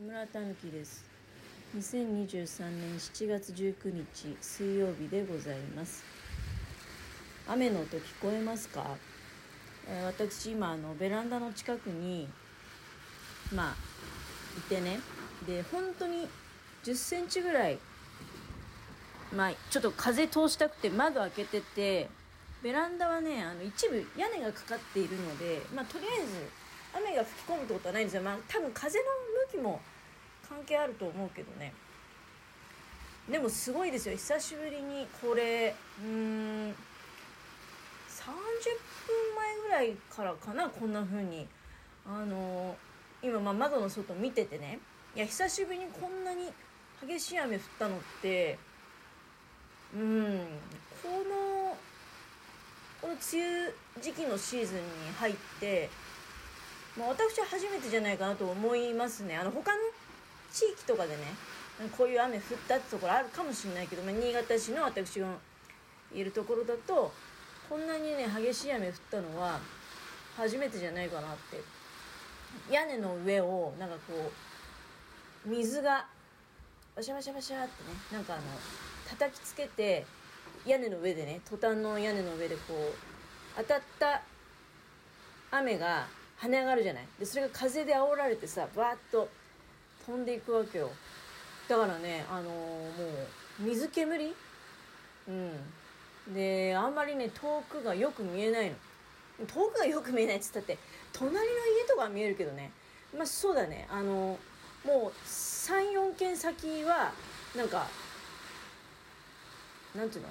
村たぬきです。2023年7月19日水曜日でございます。雨の音聞こえますか、えー、私今あのベランダの近くにまあいてね。で本当に10センチぐらいまあちょっと風通したくて窓開けててベランダはねあの一部屋根がかかっているのでまあとりあえず雨が吹き込むってことはないんですよ。まあ多分風の向きも関係あると思うけどね。でもすごいですよ。久しぶりにこれうん30分前ぐらいからかなこんな風に。あの今ま窓の外見ててね。いや久しぶりにこんなに激しい雨降ったのってうんこのこの梅雨時期のシーズンに入ってまあ、私は初めてじゃないかなと思いますね。あの他の地域とかでねこういう雨降ったってところあるかもしれないけど、まあ、新潟市の私がいるところだとこんなにね激しい雨降ったのは初めてじゃないかなって。屋根の上をなんかこう水がバシャバシャバシャってねなんかあの叩きつけて屋根の上でねトタンの屋根の上でこう当たった雨が跳ね上がるじゃない？でそれが風で煽られてさバーッと飛んでいくわけよ。だからねあのー、もう水煙？うん。であんまりね遠くがよく見えないの。遠くがよく見えないっつったって隣の家とかは見えるけどね。まあそうだね。あのー、もう34軒先はなんかなんていうの？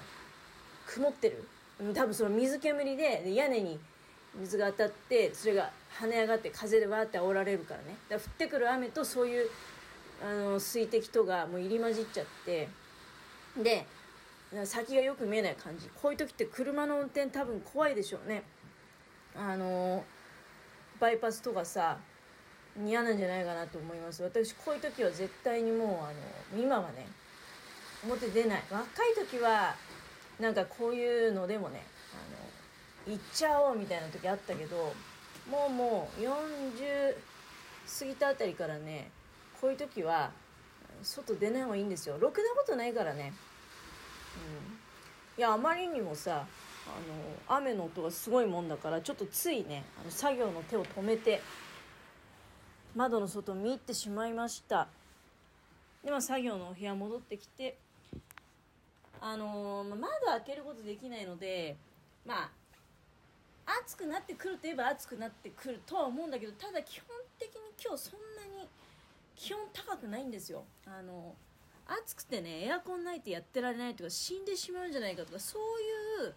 曇ってる。多分その水煙で屋根に水が当たってそれが跳ね上がって風でわーって煽られるからね。だから降ってくる雨とそういうあの水滴とがもう入り混じっちゃってで先がよく見えない感じ。こういう時って車の運転多分怖いでしょうね。あのバイパスとかさ嫌なんじゃないかなと思います。私こういう時は絶対にもうあの今はね表出ない。若い時はなんかこういうのでもねあの行っちゃおうみたいな時あったけどもうもう40過ぎたあたりからねこういう時は外出ない方がいいんですよ。ろくなことないからね、うん、いやあまりにもさあの雨の音がすごいもんだからちょっとついねあの作業の手を止めて窓の外見入ってしまいました。でまあ作業のお部屋戻ってきてあのー、窓開けることできないのでまあ暑くなってくるといえば暑くなってくるとは思うんだけどただ基本的に今日そんなに気温高くないんですよ。あの暑くてねエアコンないとやってられないとか死んでしまうんじゃないかとかそういう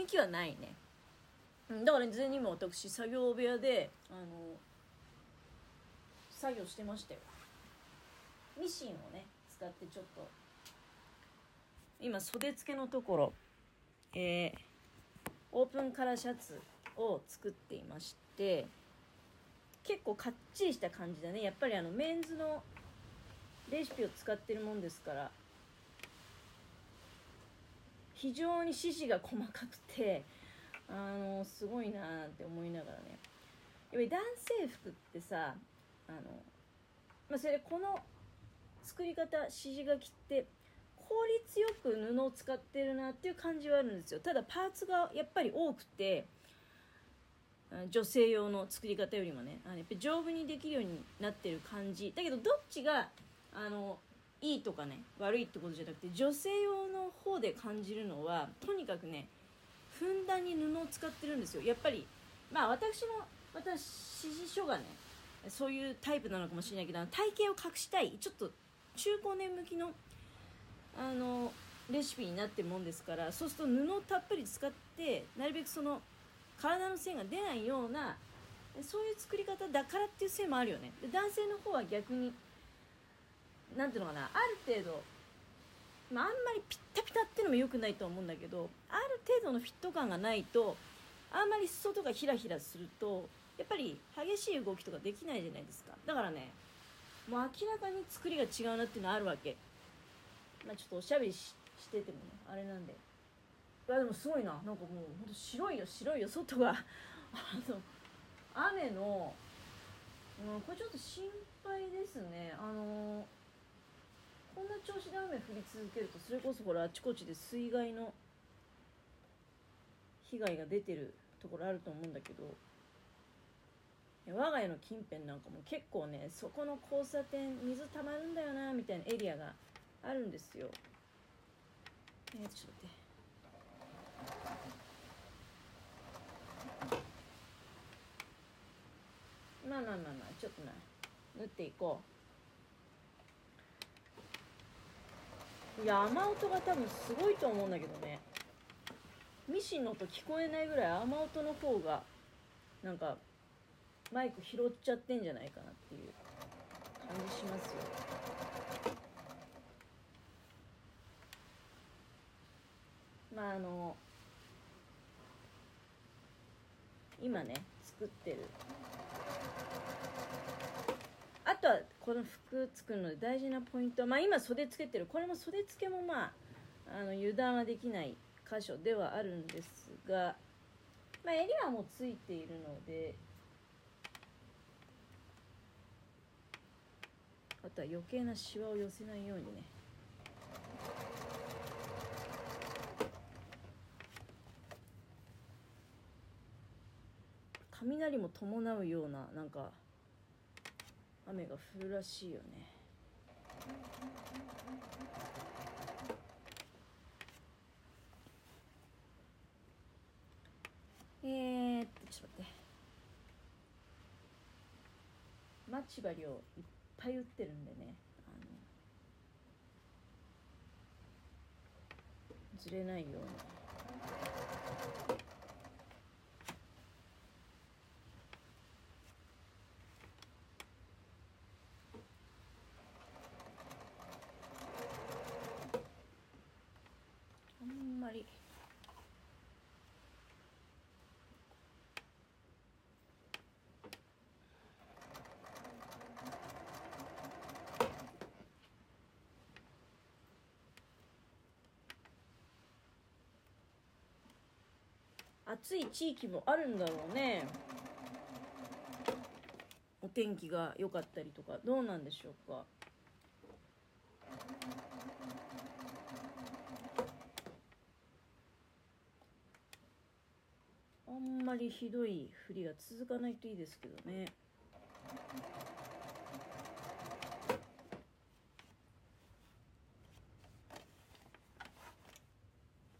雰囲気はないね。だから、ね、事前にも私作業部屋であの作業してましたよ。ミシンをね使ってちょっと。今袖付けのところ。えーオープンカラーシャツを作っていまして結構かっちりした感じだね。やっぱりあのメンズのレシピを使ってるもんですから非常に指示が細かくてあのすごいなーって思いながらね。やっぱり男性服ってさあの、まあ、それでこの作り方指示書きって効率よく布を使ってるなっていう感じはあるんですよ。ただパーツがやっぱり多くて女性用の作り方よりもねあのやっぱり丈夫にできるようになってる感じ。だけどどっちがあのいいとかね悪いってことじゃなくて女性用の方で感じるのはとにかくねふんだんに布を使ってるんですよ。やっぱりまあ私の私指示書がねそういうタイプなのかもしれないけど体型を隠したいちょっと中高年向きのあのレシピになってるもんですからそうすると布をたっぷり使ってなるべくその体の線が出ないようなそういう作り方だからっていう線もあるよね。で男性の方は逆に何ていうのかなある程度、まあ、あんまりピッタピタっていうのも良くないと思うんだけどある程度のフィット感がないとあんまり裾とかヒラヒラするとやっぱり激しい動きとかできないじゃないですか。だからねもう明らかに作りが違うなっていうのはあるわけ。まあ、ちょっとおしゃべりしててもねあれなんで。いやでもすごいな。なんかもうほんと白いよ白いよ外が。あの雨のうん、これちょっと心配ですね。あのこんな調子で雨降り続けるとそれこそほらあちこちで水害の被害が出てるところあると思うんだけど。我が家の近辺なんかも結構ねそこの交差点水たまるんだよなみたいなエリアがあるんですよ。えー、ちょっと待って。まあまあまあまあちょっとな。縫っていこう。いや雨音が多分すごいと思うんだけどね。ミシンの音聞こえないぐらい雨音の方がなんかマイク拾っちゃってんじゃないかなっていう感じしますよ。まああの今ね作ってる。あとはこの服作るので大事なポイント。まあ今袖つけてる。これも袖付けもまああの油断はできない箇所ではあるんですが、まあ、襟はもうついているのであとは余計なシワを寄せないようにね。雷も伴うようななんか雨が降るらしいよね。えーっとちょっと待って。待ち針をいっぱい打ってるんでね。あのずれないようにあんまり暑い地域もあるんだろうね。お天気が良かったりとかどうなんでしょうか？あんまりひどい降りが続かないといいですけどね。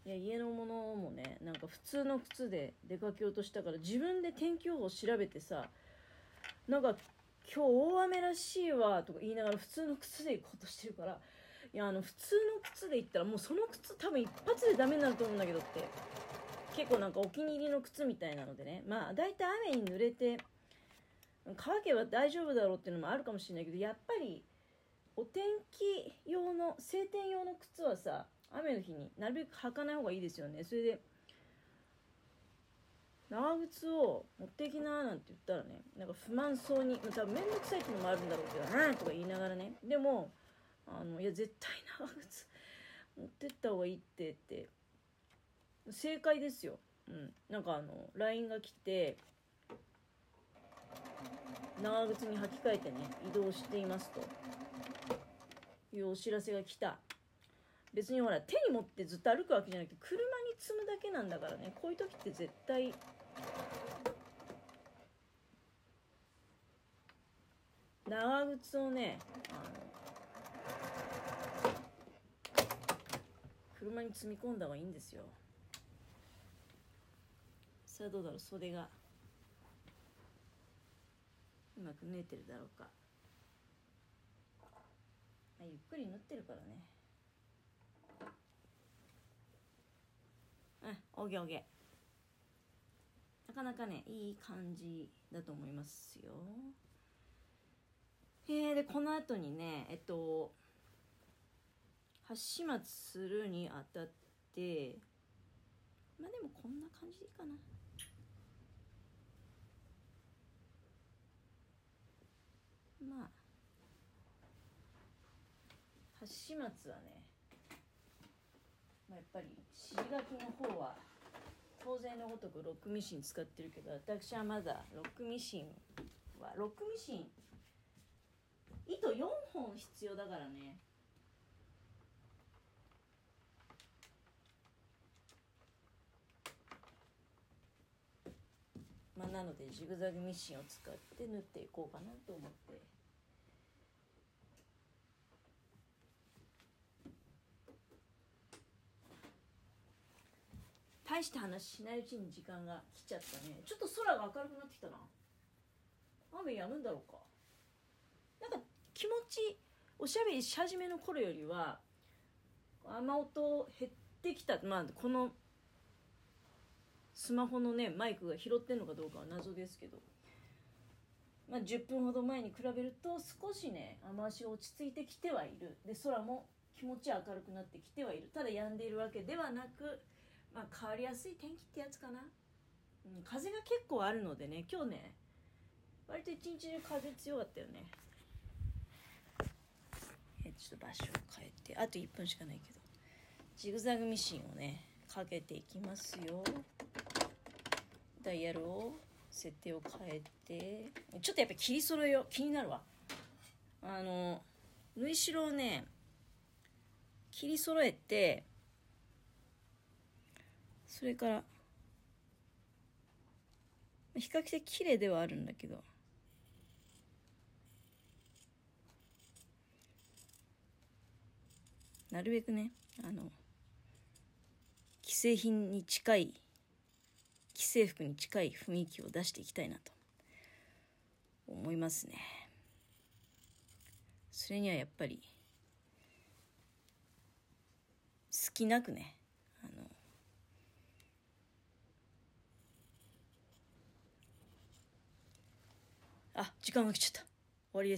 いや家のものもなんか普通の靴で出かけようとしたから自分で天気予報調べてさなんか今日大雨らしいわとか言いながら普通の靴で行こうとしてるからいやあの普通の靴で行ったらもうその靴多分一発でダメになると思うんだけどって結構なんかお気に入りの靴みたいなのでね。まあ大体雨に濡れて乾けば大丈夫だろうっていうのもあるかもしれないけどやっぱりお天気用の晴天用の靴はさ雨の日になるべく履かない方がいいですよね。それで長靴を持ってきななんて言ったらねなんか不満そうに多分面倒くさいっていうのもあるんだろうけどなとか言いながらね。でもあのいや絶対長靴持ってった方がいいってって正解ですよ、うん、なんかあの LINE が来て長靴に履き替えてね移動していますと。いうお知らせが来た。別にほら手に持ってずっと歩くわけじゃなくて車に積むだけなんだからねこういう時って絶対長靴をねあの車に積み込んだ方がいいんですよさあどうだろう袖がうまく縫えてるだろうか、まあ、ゆっくり縫ってるからねうん、オーケーオーケー。なかなかね、いい感じだと思いますよ。えー、で、この後にね、えっと、始末するにあたって、まあでもこんな感じでいいかな。まあ、始末はね、まあ、やっぱり指書きの方は当然のごとくロックミシン使ってるけど私はまだロックミシンはロックミシン糸4本必要だからね。まあなのでジグザグミシンを使って縫っていこうかなと思って。大した話しないうちに時間が来ちゃったね。ちょっと空が明るくなってきたな。雨止むんだろうか。ちおしゃべりし始めの頃よりは雨音減ってきたまあこのスマホのねマイクが拾ってんのかどうかは謎ですけどまあ10分ほど前に比べると少しね雨足落ち着いてきてはいる。で空も気持ち明るくなってきてはいる。ただ止んでいるわけではなくまあ、変わりやすい天気ってやつかな、うん、風が結構あるのでね今日ね割と一日中風強かったよね。ちょっと場所を変えてあと1分しかないけどジグザグミシンをねかけていきますよ。ダイヤルを設定を変えてちょっとやっぱ切り揃えよ気になるわ。あの縫い代をね切り揃えてそれから比較的綺麗ではあるんだけどなるべくねあの既製品に近い既製服に近い雰囲気を出していきたいなと思いますね。それにはやっぱり隙なくねあ時間が来ちゃった。終わりです。